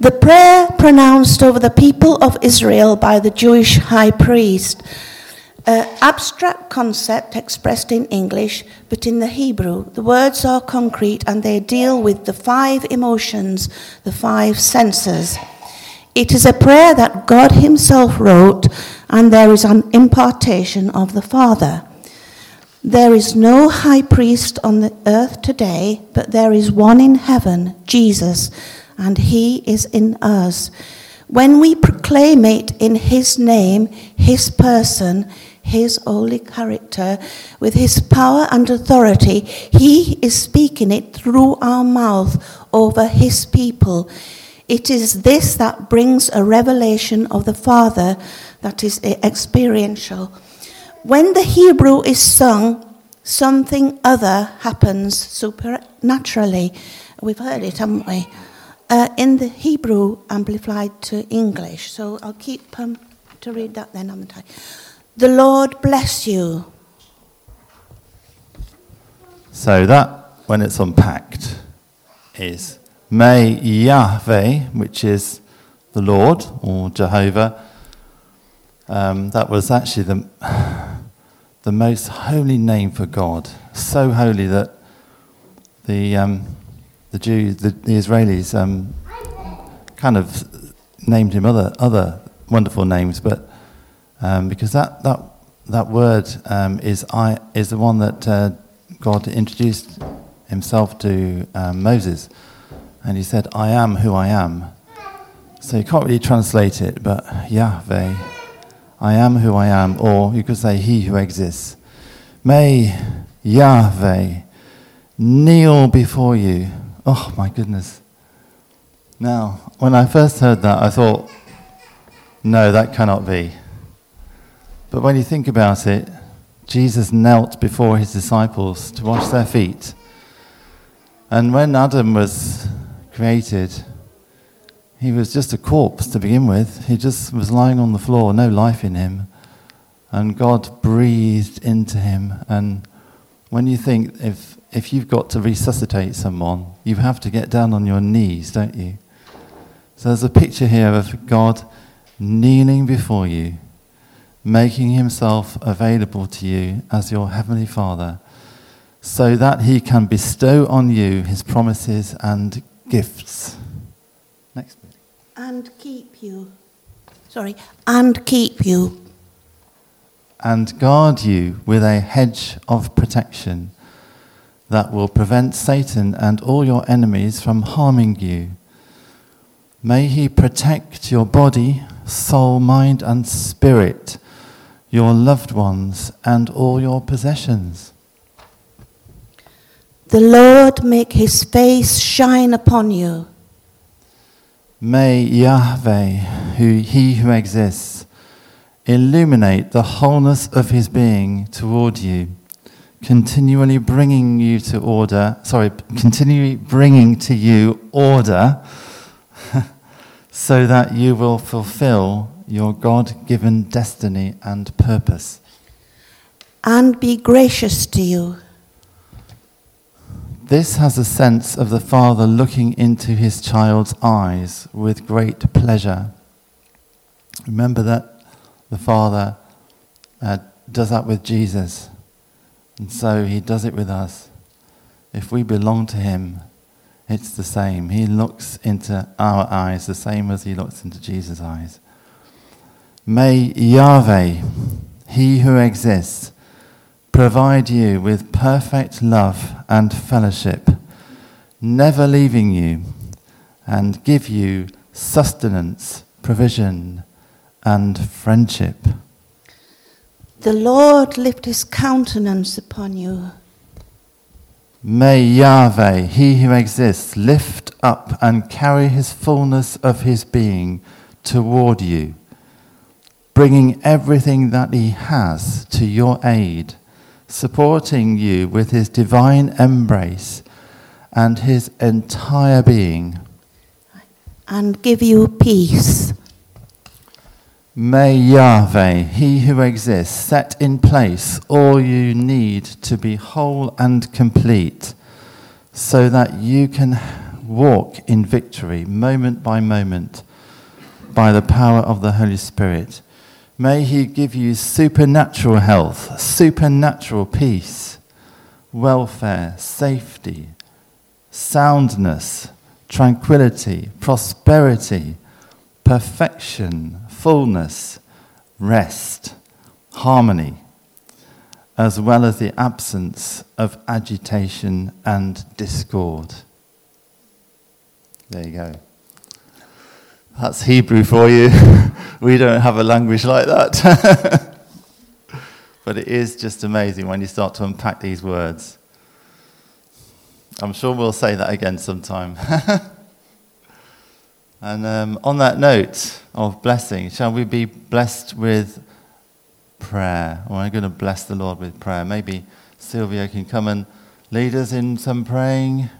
The prayer pronounced over the people of Israel by the Jewish high priest. Uh, abstract concept expressed in English, but in the Hebrew, the words are concrete and they deal with the five emotions, the five senses. It is a prayer that God Himself wrote, and there is an impartation of the Father. There is no high priest on the earth today, but there is one in heaven, Jesus, and He is in us. When we proclaim it in His name, His person, his holy character, with his power and authority, he is speaking it through our mouth over his people. It is this that brings a revelation of the Father that is experiential. When the Hebrew is sung, something other happens supernaturally. We've heard it, haven't we? Uh, in the Hebrew amplified to English. So I'll keep um, to read that then, haven't I? The Lord bless you. So that, when it's unpacked, is May Yahweh, which is the Lord or Jehovah. Um, that was actually the, the most holy name for God. So holy that the, um, the Jews, the, the Israelis, um, kind of named him other, other wonderful names, but um, because that, that, that word um, is, I, is the one that uh, God introduced himself to um, Moses. And he said, I am who I am. So you can't really translate it, but Yahweh, I am who I am, or you could say, He who exists. May Yahweh kneel before you. Oh my goodness. Now, when I first heard that, I thought, no, that cannot be. But when you think about it, Jesus knelt before his disciples to wash their feet. And when Adam was created, he was just a corpse to begin with. He just was lying on the floor, no life in him. And God breathed into him. And when you think if, if you've got to resuscitate someone, you have to get down on your knees, don't you? So there's a picture here of God kneeling before you making himself available to you as your heavenly Father, so that he can bestow on you his promises and gifts. Next. And keep you. Sorry, and keep you. And guard you with a hedge of protection that will prevent Satan and all your enemies from harming you. May he protect your body, soul, mind, and spirit your loved ones, and all your possessions. The Lord make his face shine upon you. May Yahweh, who, he who exists, illuminate the wholeness of his being toward you, continually bringing you to order, sorry, continually bringing to you order, so that you will fulfill your God given destiny and purpose. And be gracious to you. This has a sense of the Father looking into his child's eyes with great pleasure. Remember that the Father uh, does that with Jesus, and so he does it with us. If we belong to him, it's the same. He looks into our eyes the same as he looks into Jesus' eyes. May Yahweh, He who exists, provide you with perfect love and fellowship, never leaving you, and give you sustenance, provision, and friendship. The Lord lift his countenance upon you. May Yahweh, He who exists, lift up and carry his fullness of his being toward you bringing everything that He has to your aid, supporting you with His divine embrace and His entire being. And give you peace. May Yahweh, He who exists, set in place all you need to be whole and complete, so that you can walk in victory moment by moment by the power of the Holy Spirit. May He give you supernatural health, supernatural peace, welfare, safety, soundness, tranquility, prosperity, perfection, fullness, rest, harmony, as well as the absence of agitation and discord. There you go. That's Hebrew for you. we don't have a language like that. but it is just amazing when you start to unpack these words. I'm sure we'll say that again sometime. and um, on that note of blessing, shall we be blessed with prayer? Or I'm going to bless the Lord with prayer. Maybe Sylvia can come and lead us in some praying.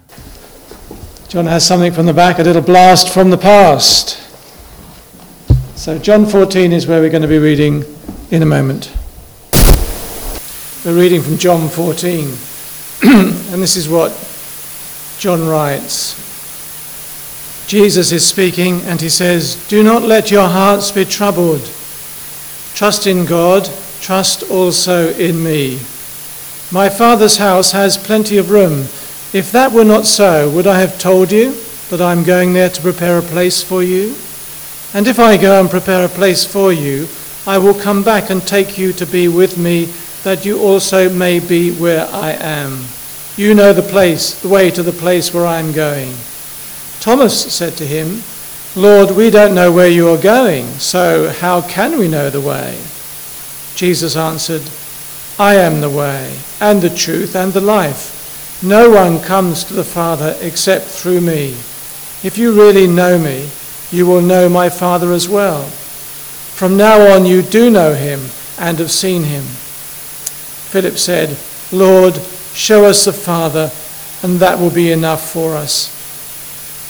John has something from the back, a little blast from the past. So, John 14 is where we're going to be reading in a moment. We're reading from John 14, and this is what John writes. Jesus is speaking, and he says, Do not let your hearts be troubled. Trust in God, trust also in me. My Father's house has plenty of room. If that were not so, would I have told you that I am going there to prepare a place for you? And if I go and prepare a place for you, I will come back and take you to be with me, that you also may be where I am. You know the place, the way to the place where I am going. Thomas said to him, Lord, we don't know where you are going, so how can we know the way? Jesus answered, I am the way, and the truth, and the life. No one comes to the Father except through me. If you really know me, you will know my Father as well. From now on, you do know him and have seen him. Philip said, Lord, show us the Father, and that will be enough for us.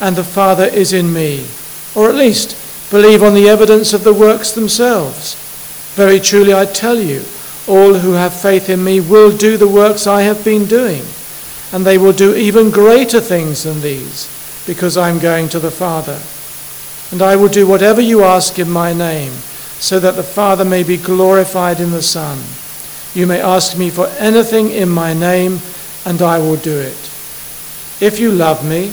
and the Father is in me. Or at least, believe on the evidence of the works themselves. Very truly, I tell you, all who have faith in me will do the works I have been doing, and they will do even greater things than these, because I am going to the Father. And I will do whatever you ask in my name, so that the Father may be glorified in the Son. You may ask me for anything in my name, and I will do it. If you love me,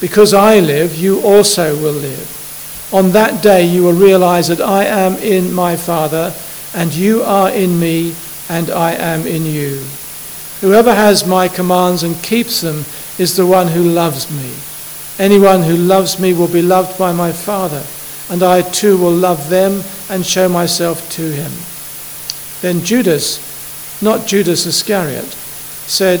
Because I live, you also will live. On that day, you will realize that I am in my Father, and you are in me, and I am in you. Whoever has my commands and keeps them is the one who loves me. Anyone who loves me will be loved by my Father, and I too will love them and show myself to him. Then Judas, not Judas Iscariot, said,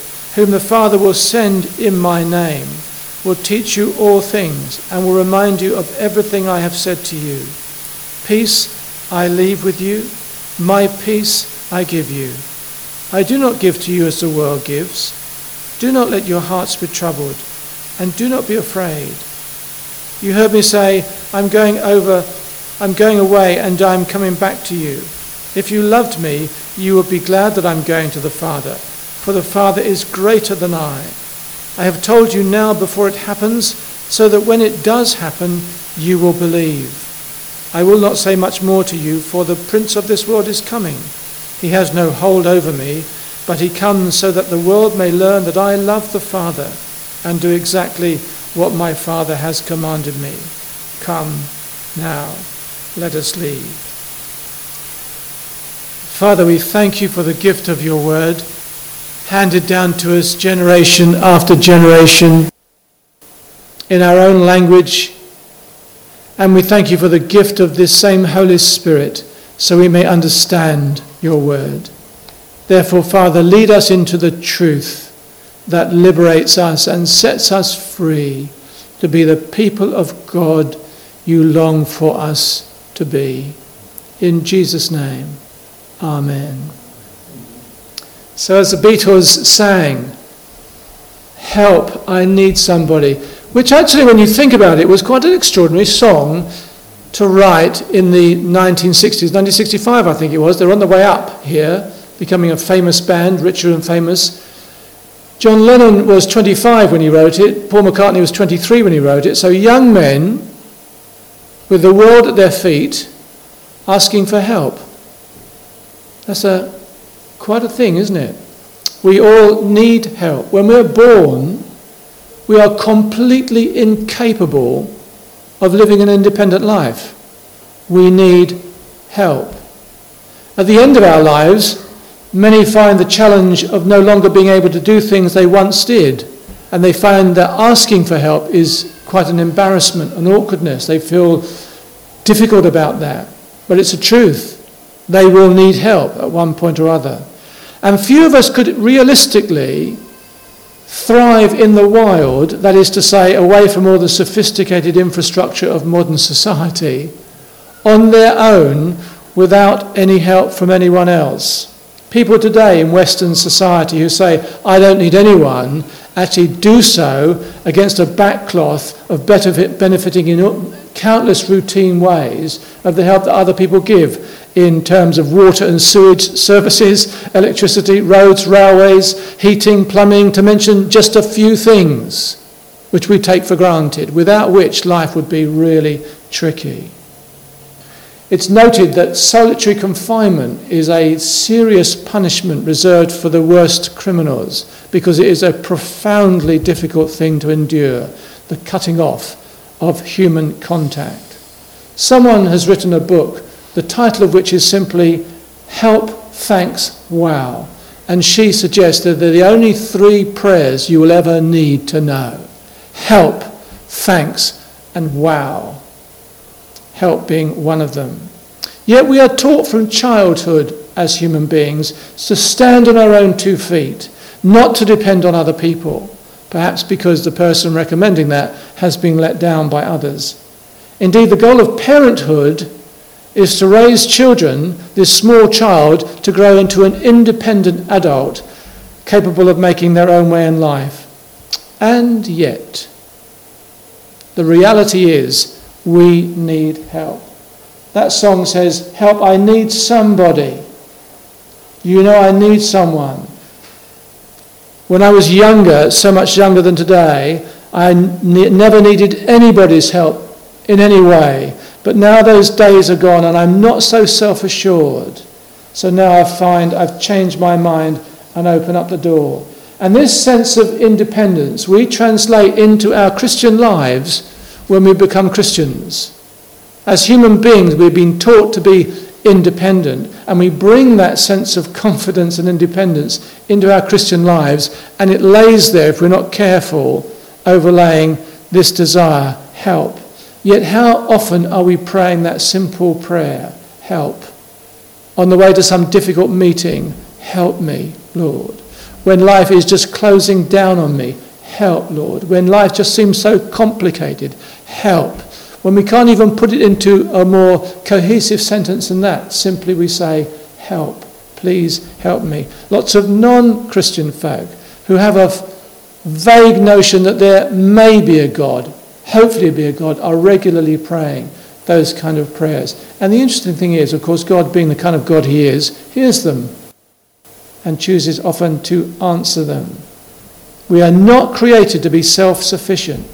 whom the Father will send in my name, will teach you all things and will remind you of everything I have said to you. Peace I leave with you, my peace I give you. I do not give to you as the world gives. Do not let your hearts be troubled, and do not be afraid. You heard me say, I'm going over, I'm going away, and I'm coming back to you. If you loved me, you would be glad that I'm going to the Father, for the Father is greater than I. I have told you now before it happens, so that when it does happen, you will believe. I will not say much more to you, for the Prince of this world is coming. He has no hold over me, but he comes so that the world may learn that I love the Father and do exactly what my Father has commanded me. Come now, let us leave. Father, we thank you for the gift of your word, handed down to us generation after generation in our own language. And we thank you for the gift of this same Holy Spirit so we may understand your word. Therefore, Father, lead us into the truth that liberates us and sets us free to be the people of God you long for us to be. In Jesus' name, Amen. So, as the Beatles sang, Help, I need somebody, which actually, when you think about it, was quite an extraordinary song to write in the 1960s, 1965, I think it was. They're on the way up here becoming a famous band, richer and famous. John Lennon was 25 when he wrote it, Paul McCartney was 23 when he wrote it. So young men with the world at their feet asking for help. That's a, quite a thing, isn't it? We all need help. When we're born, we are completely incapable of living an independent life. We need help. At the end of our lives, Many find the challenge of no longer being able to do things they once did, and they find that asking for help is quite an embarrassment, an awkwardness. They feel difficult about that. But it's a truth. They will need help at one point or other. And few of us could realistically thrive in the wild, that is to say, away from all the sophisticated infrastructure of modern society, on their own without any help from anyone else. People today in Western society who say, I don't need anyone, actually do so against a backcloth of benefiting in countless routine ways of the help that other people give in terms of water and sewage services, electricity, roads, railways, heating, plumbing, to mention just a few things which we take for granted, without which life would be really tricky. It's noted that solitary confinement is a serious punishment reserved for the worst criminals because it is a profoundly difficult thing to endure, the cutting off of human contact. Someone has written a book, the title of which is simply Help, Thanks, Wow. And she suggests that the only three prayers you will ever need to know help, thanks, and wow help being one of them. Yet we are taught from childhood as human beings to stand on our own two feet, not to depend on other people, perhaps because the person recommending that has been let down by others. Indeed, the goal of parenthood is to raise children, this small child, to grow into an independent adult capable of making their own way in life. And yet, the reality is we need help. That song says, Help, I need somebody. You know, I need someone. When I was younger, so much younger than today, I ne- never needed anybody's help in any way. But now those days are gone and I'm not so self assured. So now I find I've changed my mind and open up the door. And this sense of independence we translate into our Christian lives when we become Christians. As human beings, we've been taught to be independent, and we bring that sense of confidence and independence into our Christian lives, and it lays there, if we're not careful, overlaying this desire help. Yet, how often are we praying that simple prayer help? On the way to some difficult meeting, help me, Lord. When life is just closing down on me, help, Lord. When life just seems so complicated, help. When we can't even put it into a more cohesive sentence than that, simply we say, help, please help me. Lots of non Christian folk who have a vague notion that there may be a God, hopefully be a God, are regularly praying those kind of prayers. And the interesting thing is, of course, God, being the kind of God He is, hears them and chooses often to answer them. We are not created to be self sufficient.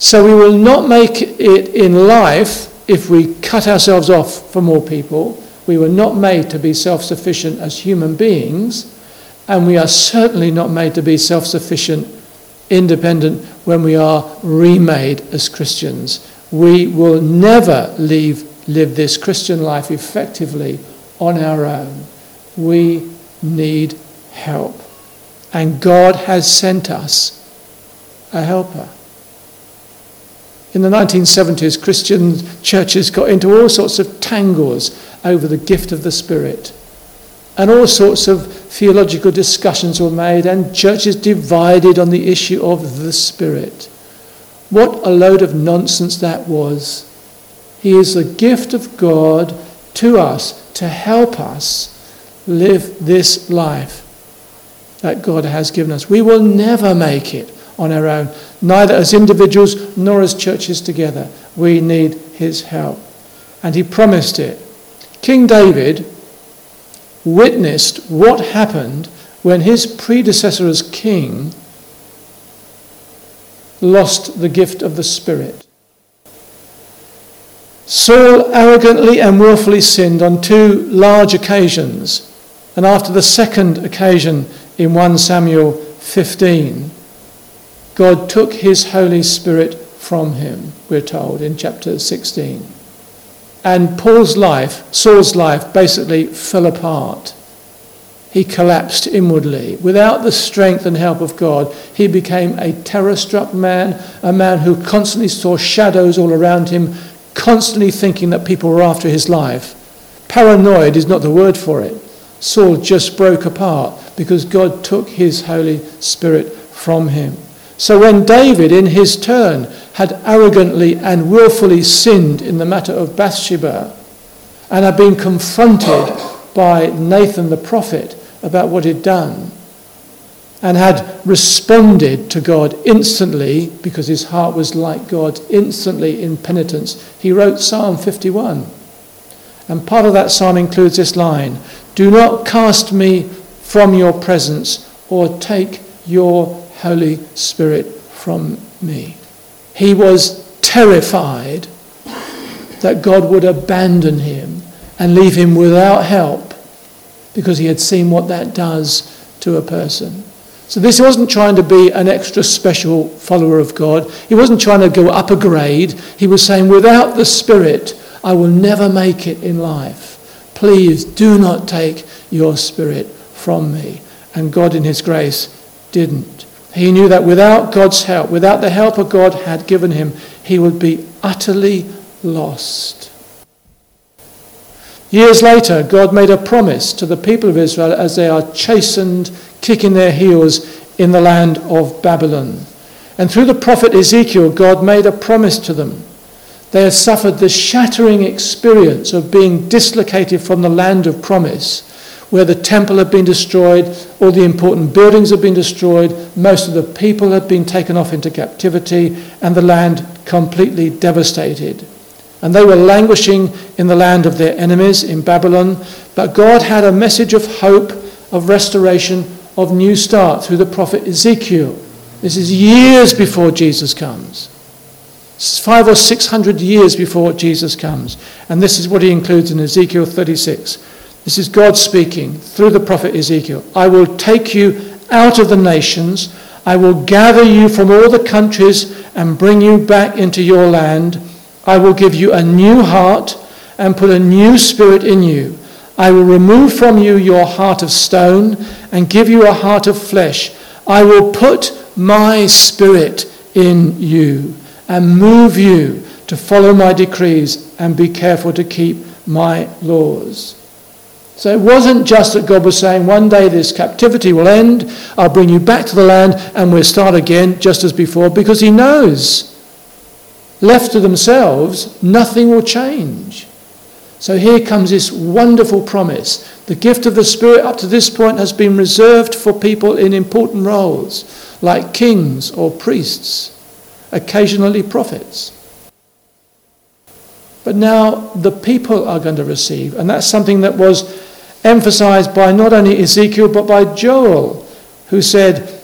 So we will not make it in life if we cut ourselves off from more people. We were not made to be self sufficient as human beings, and we are certainly not made to be self sufficient, independent when we are remade as Christians. We will never leave, live this Christian life effectively on our own. We need help. And God has sent us a helper. In the 1970s, Christian churches got into all sorts of tangles over the gift of the Spirit. And all sorts of theological discussions were made, and churches divided on the issue of the Spirit. What a load of nonsense that was. He is the gift of God to us to help us live this life that God has given us. We will never make it on our own, neither as individuals nor as churches together. We need His help. And He promised it. King David witnessed what happened when his predecessor as king lost the gift of the Spirit. Saul arrogantly and wilfully sinned on two large occasions, and after the second occasion in 1 Samuel 15, God took his Holy Spirit from him, we're told in chapter 16. And Paul's life, Saul's life, basically fell apart he collapsed inwardly. Without the strength and help of God, he became a terror struck man, a man who constantly saw shadows all around him, constantly thinking that people were after his life. Paranoid is not the word for it. Saul just broke apart because God took his Holy Spirit from him. So when David, in his turn, had arrogantly and wilfully sinned in the matter of Bathsheba and had been confronted by Nathan the prophet, about what he'd done and had responded to God instantly because his heart was like God, instantly in penitence. He wrote Psalm 51. And part of that psalm includes this line Do not cast me from your presence or take your Holy Spirit from me. He was terrified that God would abandon him and leave him without help because he had seen what that does to a person. So this wasn't trying to be an extra special follower of God. He wasn't trying to go up a grade. He was saying, without the Spirit, I will never make it in life. Please do not take your Spirit from me. And God, in His grace, didn't. He knew that without God's help, without the help of God had given him, he would be utterly lost. Years later, God made a promise to the people of Israel as they are chastened, kicking their heels in the land of Babylon. And through the prophet Ezekiel, God made a promise to them. They had suffered the shattering experience of being dislocated from the land of promise, where the temple had been destroyed, all the important buildings had been destroyed, most of the people had been taken off into captivity, and the land completely devastated. And they were languishing in the land of their enemies in Babylon. But God had a message of hope, of restoration, of new start through the prophet Ezekiel. This is years before Jesus comes. It's five or six hundred years before Jesus comes. And this is what he includes in Ezekiel 36. This is God speaking through the prophet Ezekiel. I will take you out of the nations. I will gather you from all the countries and bring you back into your land. I will give you a new heart and put a new spirit in you. I will remove from you your heart of stone and give you a heart of flesh. I will put my spirit in you and move you to follow my decrees and be careful to keep my laws. So it wasn't just that God was saying, one day this captivity will end, I'll bring you back to the land, and we'll start again just as before, because He knows left to themselves, nothing will change. So here comes this wonderful promise. The gift of the Spirit up to this point has been reserved for people in important roles, like kings or priests, occasionally prophets. But now the people are going to receive, and that's something that was emphasized by not only Ezekiel but by Joel, who said,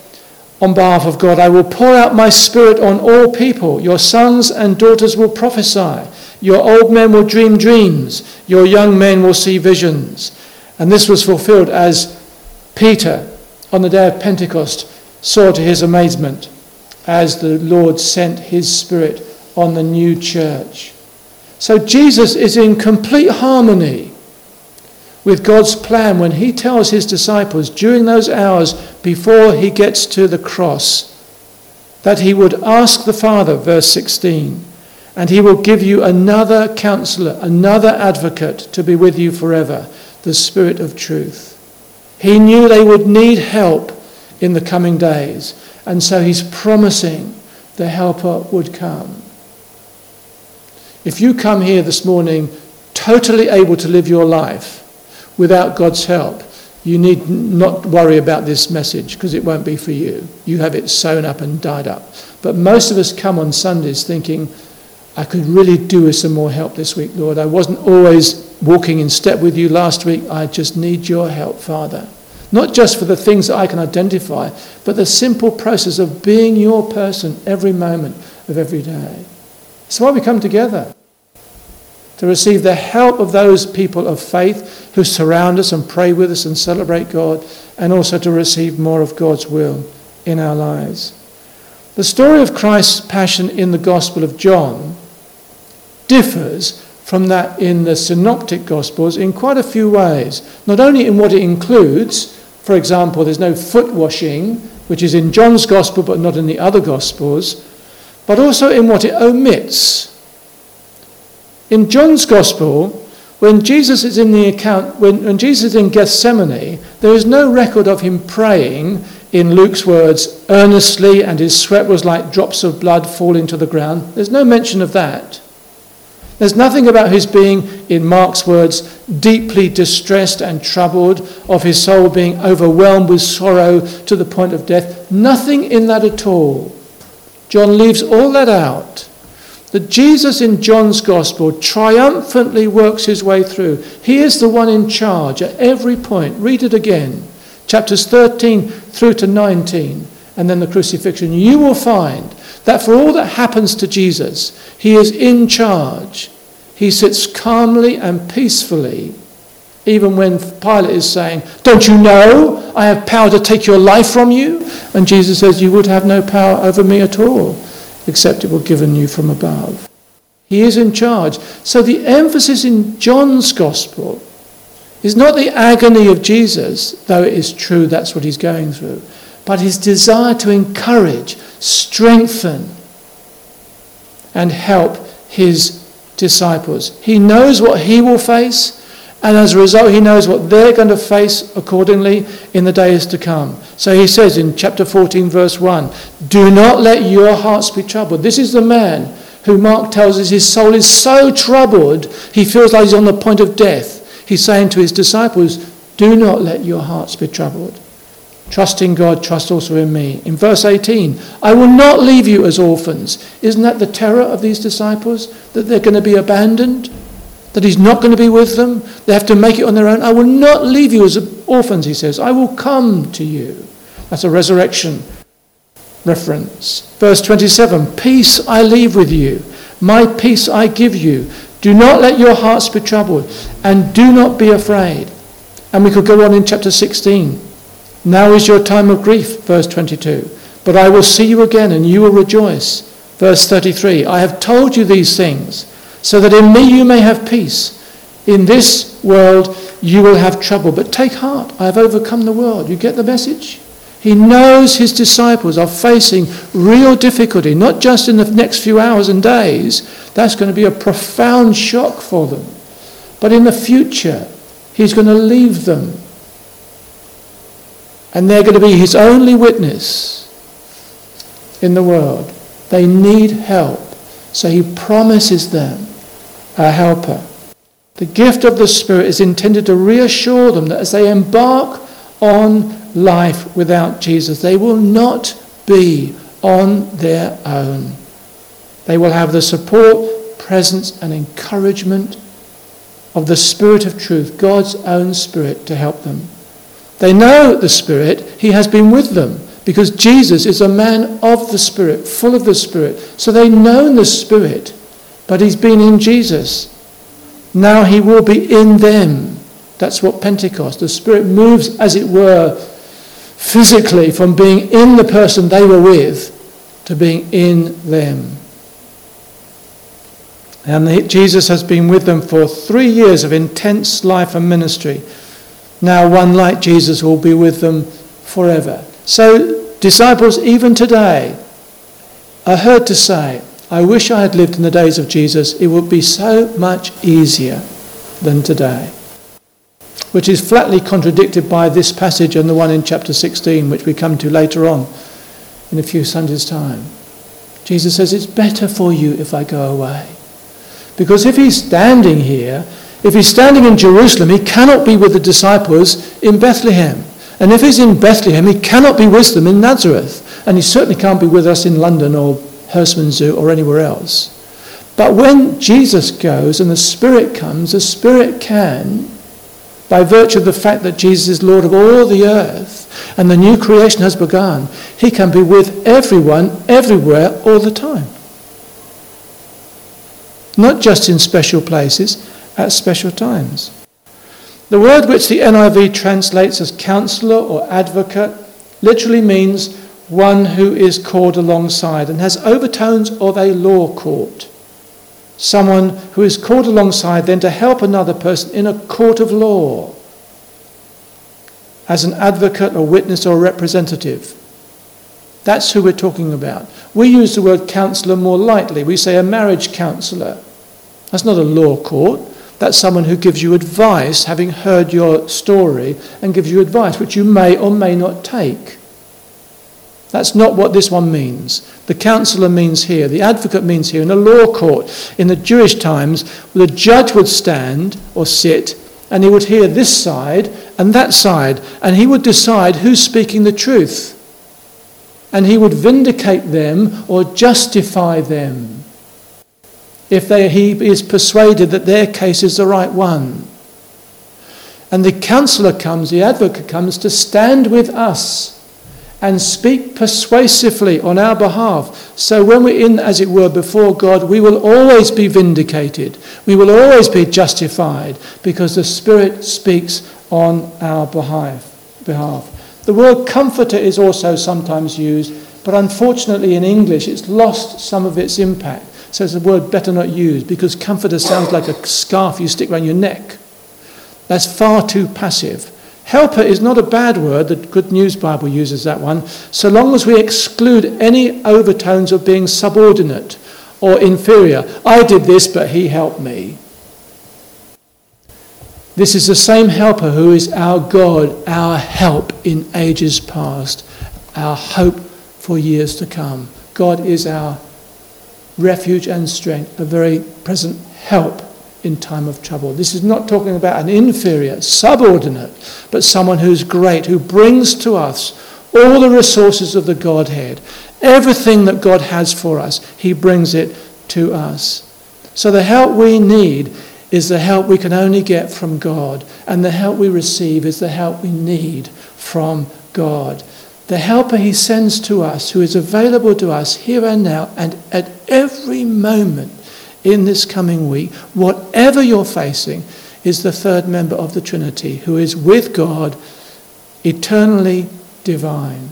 on behalf of God, I will pour out my spirit on all people. Your sons and daughters will prophesy. Your old men will dream dreams. Your young men will see visions. And this was fulfilled as Peter, on the day of Pentecost, saw to his amazement as the Lord sent his spirit on the new church. So Jesus is in complete harmony with God's plan when he tells his disciples during those hours before he gets to the cross that he would ask the Father, verse 16, and he will give you another counselor, another advocate to be with you forever, the Spirit of truth. He knew they would need help in the coming days, and so he's promising the helper would come. If you come here this morning totally able to live your life without God's help, you need not worry about this message because it won't be for you. You have it sewn up and dyed up. But most of us come on Sundays thinking, I could really do with some more help this week, Lord. I wasn't always walking in step with you last week. I just need your help, Father. Not just for the things that I can identify, but the simple process of being your person every moment of every day. That's why we come together to receive the help of those people of faith who surround us and pray with us and celebrate God, and also to receive more of God's will in our lives. The story of Christ's passion in the Gospel of John differs from that in the Synoptic Gospels in quite a few ways. Not only in what it includes, for example, there's no foot washing, which is in John's Gospel but not in the other Gospels, but also in what it omits. In John's Gospel, when Jesus is in the account, when, when Jesus is in Gethsemane, there is no record of him praying, in Luke's words, earnestly, and his sweat was like drops of blood falling to the ground. There's no mention of that. There's nothing about his being, in Mark's words, deeply distressed and troubled, of his soul being overwhelmed with sorrow to the point of death. Nothing in that at all. John leaves all that out that Jesus in John's Gospel triumphantly works his way through. He is the one in charge at every point. Read it again, chapters 13 through to 19, and then the crucifixion. You will find that for all that happens to Jesus, he is in charge. He sits calmly and peacefully, even when Pilate is saying, Don't you know I have power to take your life from you? And Jesus says, You would have no power over me at all except it were given you from above. He is in charge. So the emphasis in John's gospel is not the agony of Jesus, though it is true that's what he's going through, but his desire to encourage, strengthen, and help his disciples. He knows what he will face, and as a result, he knows what they're going to face accordingly in the days to come. So he says in chapter 14, verse 1 Do not let your hearts be troubled. This is the man who Mark tells us his soul is so troubled, he feels like he's on the point of death. He's saying to his disciples, Do not let your hearts be troubled. Trust in God, trust also in me. In verse 18, I will not leave you as orphans. Isn't that the terror of these disciples? That they're going to be abandoned? That he's not going to be with them. They have to make it on their own. I will not leave you as orphans, he says. I will come to you. That's a resurrection reference. Verse 27 Peace I leave with you, my peace I give you. Do not let your hearts be troubled, and do not be afraid. And we could go on in chapter 16. Now is your time of grief, verse 22. But I will see you again, and you will rejoice. Verse 33 I have told you these things so that in me you may have peace. In this world you will have trouble, but take heart, I have overcome the world. You get the message? He knows his disciples are facing real difficulty, not just in the next few hours and days. That's going to be a profound shock for them. But in the future, he's going to leave them. And they're going to be his only witness in the world. They need help. So he promises them a helper. The gift of the Spirit is intended to reassure them that as they embark on life without Jesus, they will not be on their own. They will have the support, presence, and encouragement of the Spirit of truth, God's own Spirit, to help them. They know the Spirit, He has been with them because Jesus is a man of the Spirit, full of the Spirit. So they know the Spirit, but He's been in Jesus. Now He will be in them. That's what Pentecost, the Spirit moves, as it were, physically from being in the person they were with to being in them. And Jesus has been with them for three years of intense life and ministry. Now, one like Jesus will be with them forever. So, disciples, even today, are heard to say, I wish I had lived in the days of Jesus. It would be so much easier than today. Which is flatly contradicted by this passage and the one in chapter 16, which we come to later on in a few Sundays' time. Jesus says, It's better for you if I go away. Because if he's standing here, if he's standing in Jerusalem, he cannot be with the disciples in Bethlehem. And if he's in Bethlehem, he cannot be with them in Nazareth. And he certainly can't be with us in London or Herstmonceux or anywhere else. But when Jesus goes and the Spirit comes, the Spirit can, by virtue of the fact that Jesus is Lord of all the earth and the new creation has begun, he can be with everyone, everywhere, all the time. Not just in special places, at special times. The word which the NIV translates as counselor or advocate literally means one who is called alongside and has overtones of a law court. Someone who is called alongside then to help another person in a court of law as an advocate or witness or representative. That's who we're talking about. We use the word counselor more lightly. We say a marriage counselor. That's not a law court. That's someone who gives you advice, having heard your story, and gives you advice which you may or may not take. That's not what this one means. The counselor means here, the advocate means here. In a law court, in the Jewish times, the judge would stand or sit and he would hear this side and that side, and he would decide who's speaking the truth. And he would vindicate them or justify them if they, he is persuaded that their case is the right one. And the counselor comes, the advocate comes to stand with us and speak persuasively on our behalf. So when we're in, as it were, before God, we will always be vindicated. We will always be justified because the Spirit speaks on our behalf. behalf. The word comforter is also sometimes used, but unfortunately in English it's lost some of its impact. So it's a word better not use because comforter sounds like a scarf you stick around your neck. That's far too passive. Helper is not a bad word, the Good News Bible uses that one, so long as we exclude any overtones of being subordinate or inferior. I did this, but he helped me. This is the same helper who is our God, our help in ages past, our hope for years to come. God is our refuge and strength, a very present help in time of trouble. This is not talking about an inferior, subordinate, but someone who's great, who brings to us all the resources of the Godhead. Everything that God has for us, He brings it to us. So the help we need is the help we can only get from God, and the help we receive is the help we need from God. The helper he sends to us, who is available to us here and now and at every moment in this coming week, whatever you're facing, is the third member of the Trinity, who is with God, eternally divine.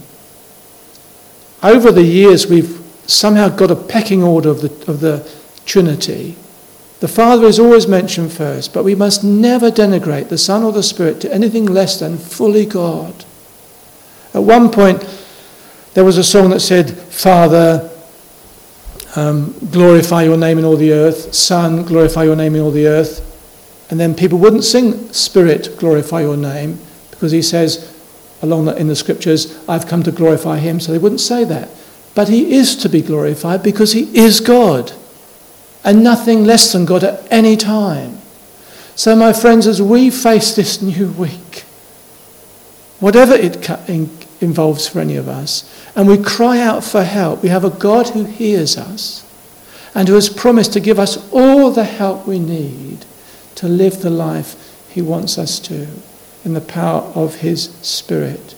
Over the years, we've somehow got a pecking order of the, of the Trinity. The Father is always mentioned first, but we must never denigrate the Son or the Spirit to anything less than fully God. At one point, there was a song that said, Father, um, glorify your name in all the earth, Son, glorify your name in all the earth. And then people wouldn't sing, Spirit, glorify your name, because he says, along the, in the scriptures, I've come to glorify him, so they wouldn't say that. But he is to be glorified because he is God, and nothing less than God at any time. So, my friends, as we face this new week, whatever it involves for any of us, and we cry out for help, we have a God who hears us and who has promised to give us all the help we need to live the life he wants us to in the power of his Spirit.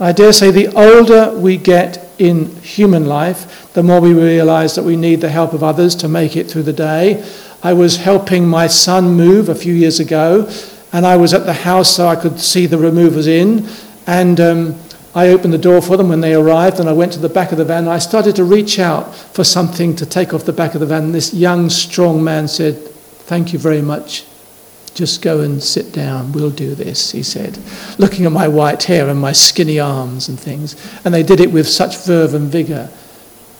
I dare say the older we get in human life, the more we realize that we need the help of others to make it through the day. I was helping my son move a few years ago, and I was at the house so I could see the removers in. And um, I opened the door for them when they arrived, and I went to the back of the van. And I started to reach out for something to take off the back of the van. And this young, strong man said, Thank you very much. Just go and sit down. We'll do this, he said, looking at my white hair and my skinny arms and things. And they did it with such verve and vigour.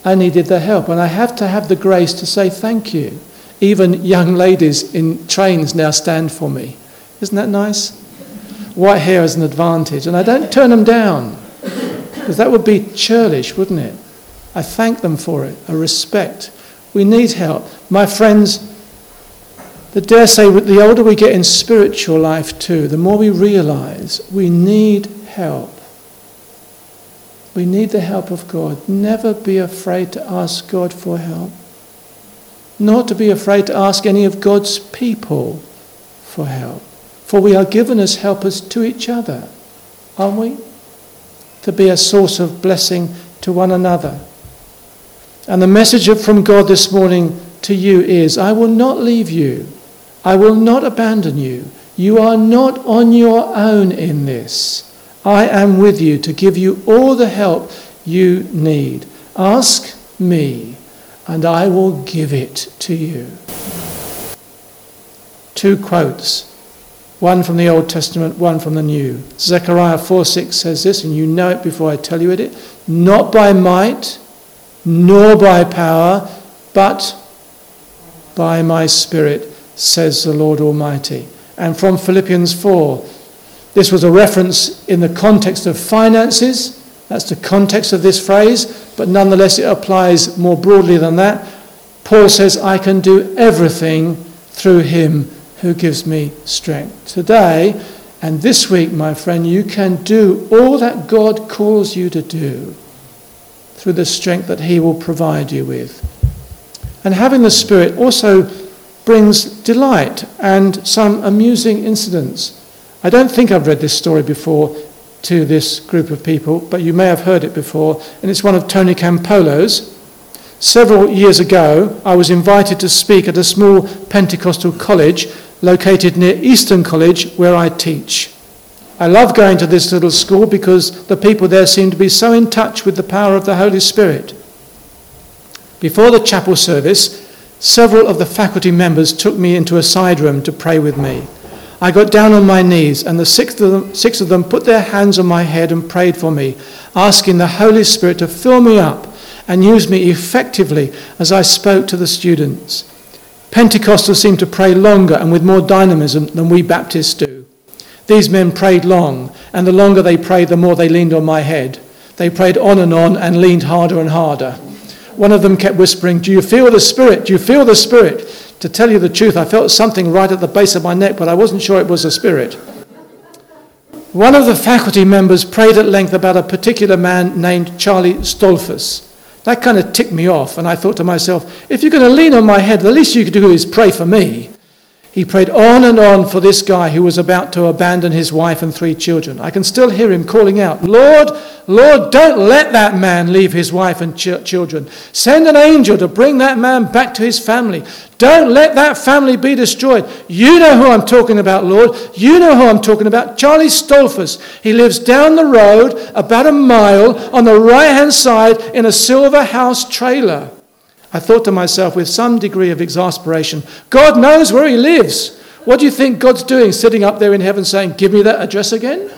I needed their help, and I have to have the grace to say thank you. Even young ladies in trains now stand for me. Isn't that nice? White hair is an advantage, and I don't turn them down, because that would be churlish, wouldn't it? I thank them for it. I respect. We need help. My friends, I dare say the older we get in spiritual life too, the more we realize we need help. We need the help of God. Never be afraid to ask God for help. Nor to be afraid to ask any of God's people for help. For we are given as helpers to each other, aren't we? To be a source of blessing to one another. And the message from God this morning to you is I will not leave you I will not abandon you. You are not on your own in this. I am with you to give you all the help you need. Ask me, and I will give it to you. Two quotes one from the Old Testament, one from the New. Zechariah 4 6 says this, and you know it before I tell you it not by might, nor by power, but by my Spirit says the Lord Almighty. And from Philippians 4, this was a reference in the context of finances. That's the context of this phrase, but nonetheless it applies more broadly than that. Paul says, I can do everything through him who gives me strength. Today and this week, my friend, you can do all that God calls you to do through the strength that he will provide you with. And having the Spirit also brings delight and some amusing incidents. I don't think I've read this story before to this group of people, but you may have heard it before, and it's one of Tony Campolo's. Several years ago, I was invited to speak at a small Pentecostal college located near Eastern College, where I teach. I love going to this little school because the people there seem to be so in touch with the power of the Holy Spirit. Before the chapel service, Several of the faculty members took me into a side room to pray with me. I got down on my knees, and the six of, them, six of them put their hands on my head and prayed for me, asking the Holy Spirit to fill me up and use me effectively as I spoke to the students. Pentecostals seem to pray longer and with more dynamism than we Baptists do. These men prayed long, and the longer they prayed, the more they leaned on my head. They prayed on and on and leaned harder and harder one of them kept whispering, Do you feel the Spirit? Do you feel the Spirit? To tell you the truth, I felt something right at the base of my neck, but I wasn't sure it was a spirit. One of the faculty members prayed at length about a particular man named Charlie Stoltzfus. That kind of ticked me off, and I thought to myself, if you're going to lean on my head, the least you could do is pray for me. He prayed on and on for this guy who was about to abandon his wife and three children. I can still hear him calling out, Lord, Lord, don't let that man leave his wife and ch- children. Send an angel to bring that man back to his family. Don't let that family be destroyed. You know who I'm talking about, Lord. You know who I'm talking about. Charlie Stoltzfus. He lives down the road about a mile on the right hand side in a silver house trailer. I thought to myself with some degree of exasperation, God knows where he lives. What do you think God's doing, sitting up there in heaven saying, Give me that address again?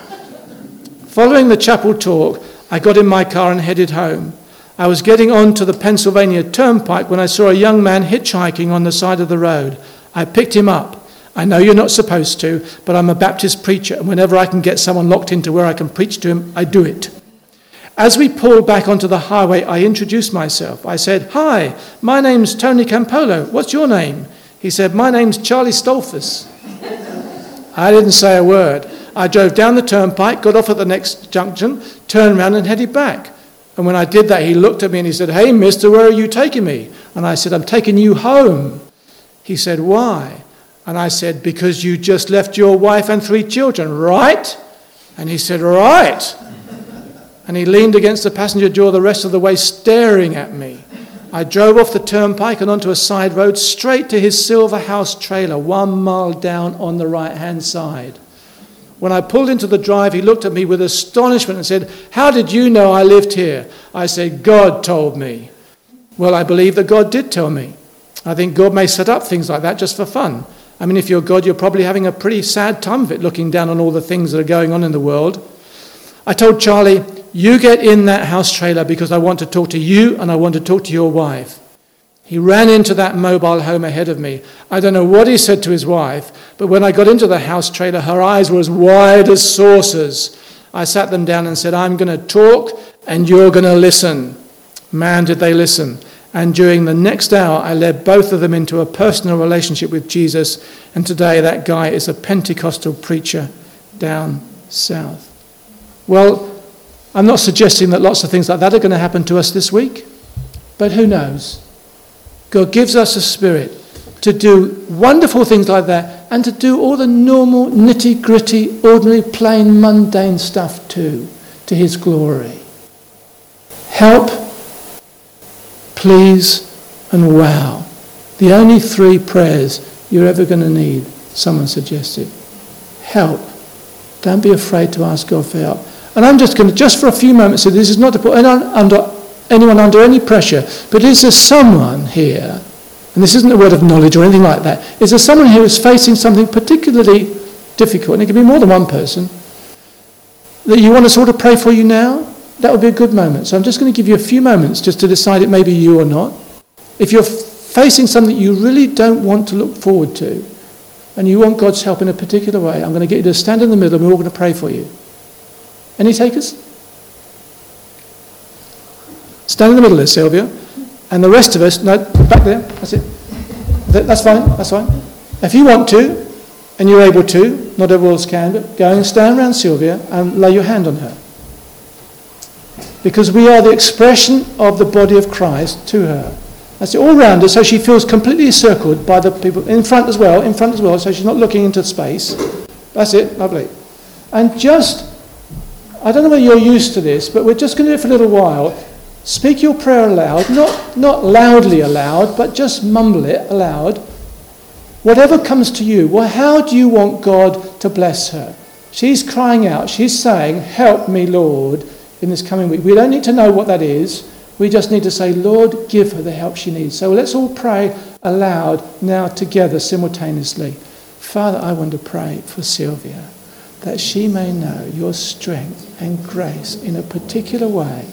Following the chapel talk, I got in my car and headed home. I was getting on to the Pennsylvania Turnpike when I saw a young man hitchhiking on the side of the road. I picked him up. I know you're not supposed to, but I'm a Baptist preacher, and whenever I can get someone locked into where I can preach to him, I do it. As we pulled back onto the highway, I introduced myself. I said, Hi, my name's Tony Campolo. What's your name? He said, My name's Charlie Stoltzfus. I didn't say a word. I drove down the turnpike, got off at the next junction, turned around and headed back. And when I did that, he looked at me and he said, Hey, mister, where are you taking me? And I said, I'm taking you home. He said, Why? And I said, Because you just left your wife and three children, right? And he said, Right. And he leaned against the passenger door the rest of the way, staring at me. I drove off the turnpike and onto a side road straight to his silver house trailer, one mile down on the right hand side. When I pulled into the drive, he looked at me with astonishment and said, How did you know I lived here? I said, God told me. Well, I believe that God did tell me. I think God may set up things like that just for fun. I mean, if you're God, you're probably having a pretty sad time of it looking down on all the things that are going on in the world. I told Charlie, You get in that house trailer because I want to talk to you and I want to talk to your wife. He ran into that mobile home ahead of me. I don't know what he said to his wife, but when I got into the house trailer, her eyes were as wide as saucers. I sat them down and said, I'm going to talk and you're going to listen. Man, did they listen. And during the next hour, I led both of them into a personal relationship with Jesus. And today, that guy is a Pentecostal preacher down south. Well, I'm not suggesting that lots of things like that are going to happen to us this week, but who knows? God gives us a spirit to do wonderful things like that and to do all the normal, nitty gritty, ordinary, plain, mundane stuff too, to His glory. Help, please, and wow. The only three prayers you're ever going to need, someone suggested. Help. Don't be afraid to ask God for help. And I'm just going to, just for a few moments, say this is not to put anyone under anyone under any pressure, but is there someone here, and this isn't a word of knowledge or anything like that, is there someone here who's facing something particularly difficult, and it could be more than one person, that you want to sort of pray for you now? That would be a good moment. So I'm just going to give you a few moments just to decide it may be you or not. If you're facing something you really don't want to look forward to, and you want God's help in a particular way, I'm going to get you to stand in the middle and we're all going to pray for you. Any takers? Stand in the middle there, Sylvia. And the rest of us, no, back there, that's it. That's fine, that's fine. If you want to, and you're able to, not everyone else can, but go and stand around Sylvia and lay your hand on her. Because we are the expression of the body of Christ to her. That's it, all around her, so she feels completely circled by the people in front as well, in front as well, so she's not looking into space. That's it, lovely. And just, I don't know whether you're used to this, but we're just going to do it for a little while. Speak your prayer aloud, not, not loudly aloud, but just mumble it aloud. Whatever comes to you, well, how do you want God to bless her? She's crying out, she's saying, Help me, Lord, in this coming week. We don't need to know what that is. We just need to say, Lord, give her the help she needs. So let's all pray aloud now together simultaneously. Father, I want to pray for Sylvia that she may know your strength and grace in a particular way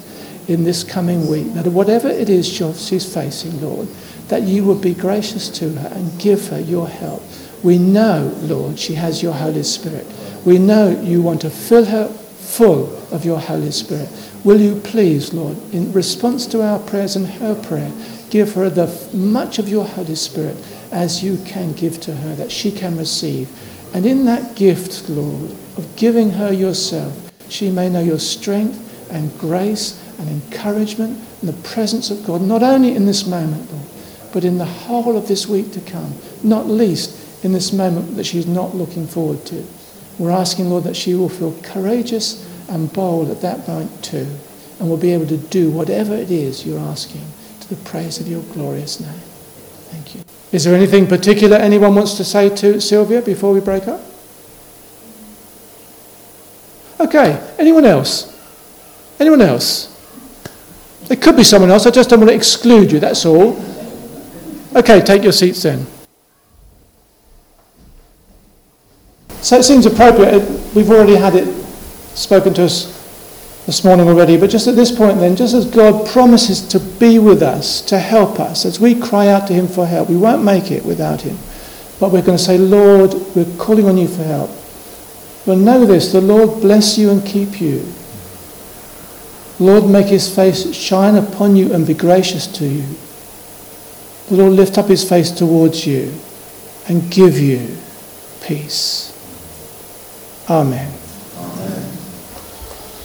in this coming week, that whatever it is she's facing, Lord, that you would be gracious to her and give her your help. We know, Lord, she has your Holy Spirit. We know you want to fill her full of your Holy Spirit. Will you please, Lord, in response to our prayers and her prayer, give her the much of your Holy Spirit as you can give to her, that she can receive. And in that gift, Lord, of giving her yourself, she may know your strength and grace and encouragement and the presence of God, not only in this moment, Lord, but in the whole of this week to come, not least in this moment that she's not looking forward to. We're asking, Lord, that she will feel courageous and bold at that moment too, and will be able to do whatever it is you're asking to the praise of your glorious name. Is there anything particular anyone wants to say to Sylvia before we break up? Okay, anyone else? Anyone else? It could be someone else. I just don't want to exclude you, that's all. Okay, take your seats then. So it seems appropriate. We've already had it spoken to us this morning already, but just at this point, then, just as God promises to be with us, to help us, as we cry out to Him for help, we won't make it without Him. But we're going to say, Lord, we're calling on you for help. But know this the Lord bless you and keep you. Lord, make his face shine upon you and be gracious to you. The Lord lift up his face towards you and give you peace. Amen.